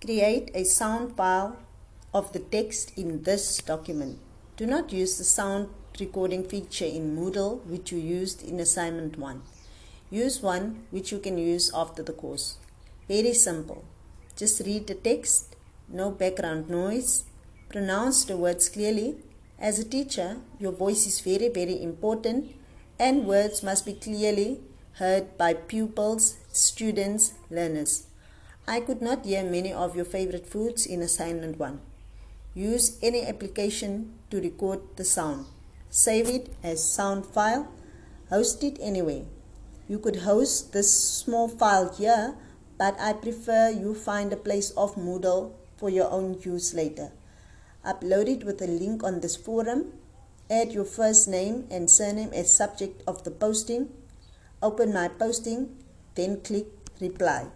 Create a sound file of the text in this document. Do not use the sound recording feature in Moodle which you used in assignment 1. Use one which you can use after the course. Very simple. Just read the text, no background noise, pronounce the words clearly. As a teacher, your voice is very, very important and words must be clearly heard by pupils, students, learners. I could not hear many of your favorite foods in assignment 1. Use any application to record the sound. Save it as sound file. Host it anyway. You could host this small file here, but I prefer you find a place of Moodle for your own use later. Upload it with a link on this forum. Add your first name and surname as subject of the posting. Open my posting, then click reply.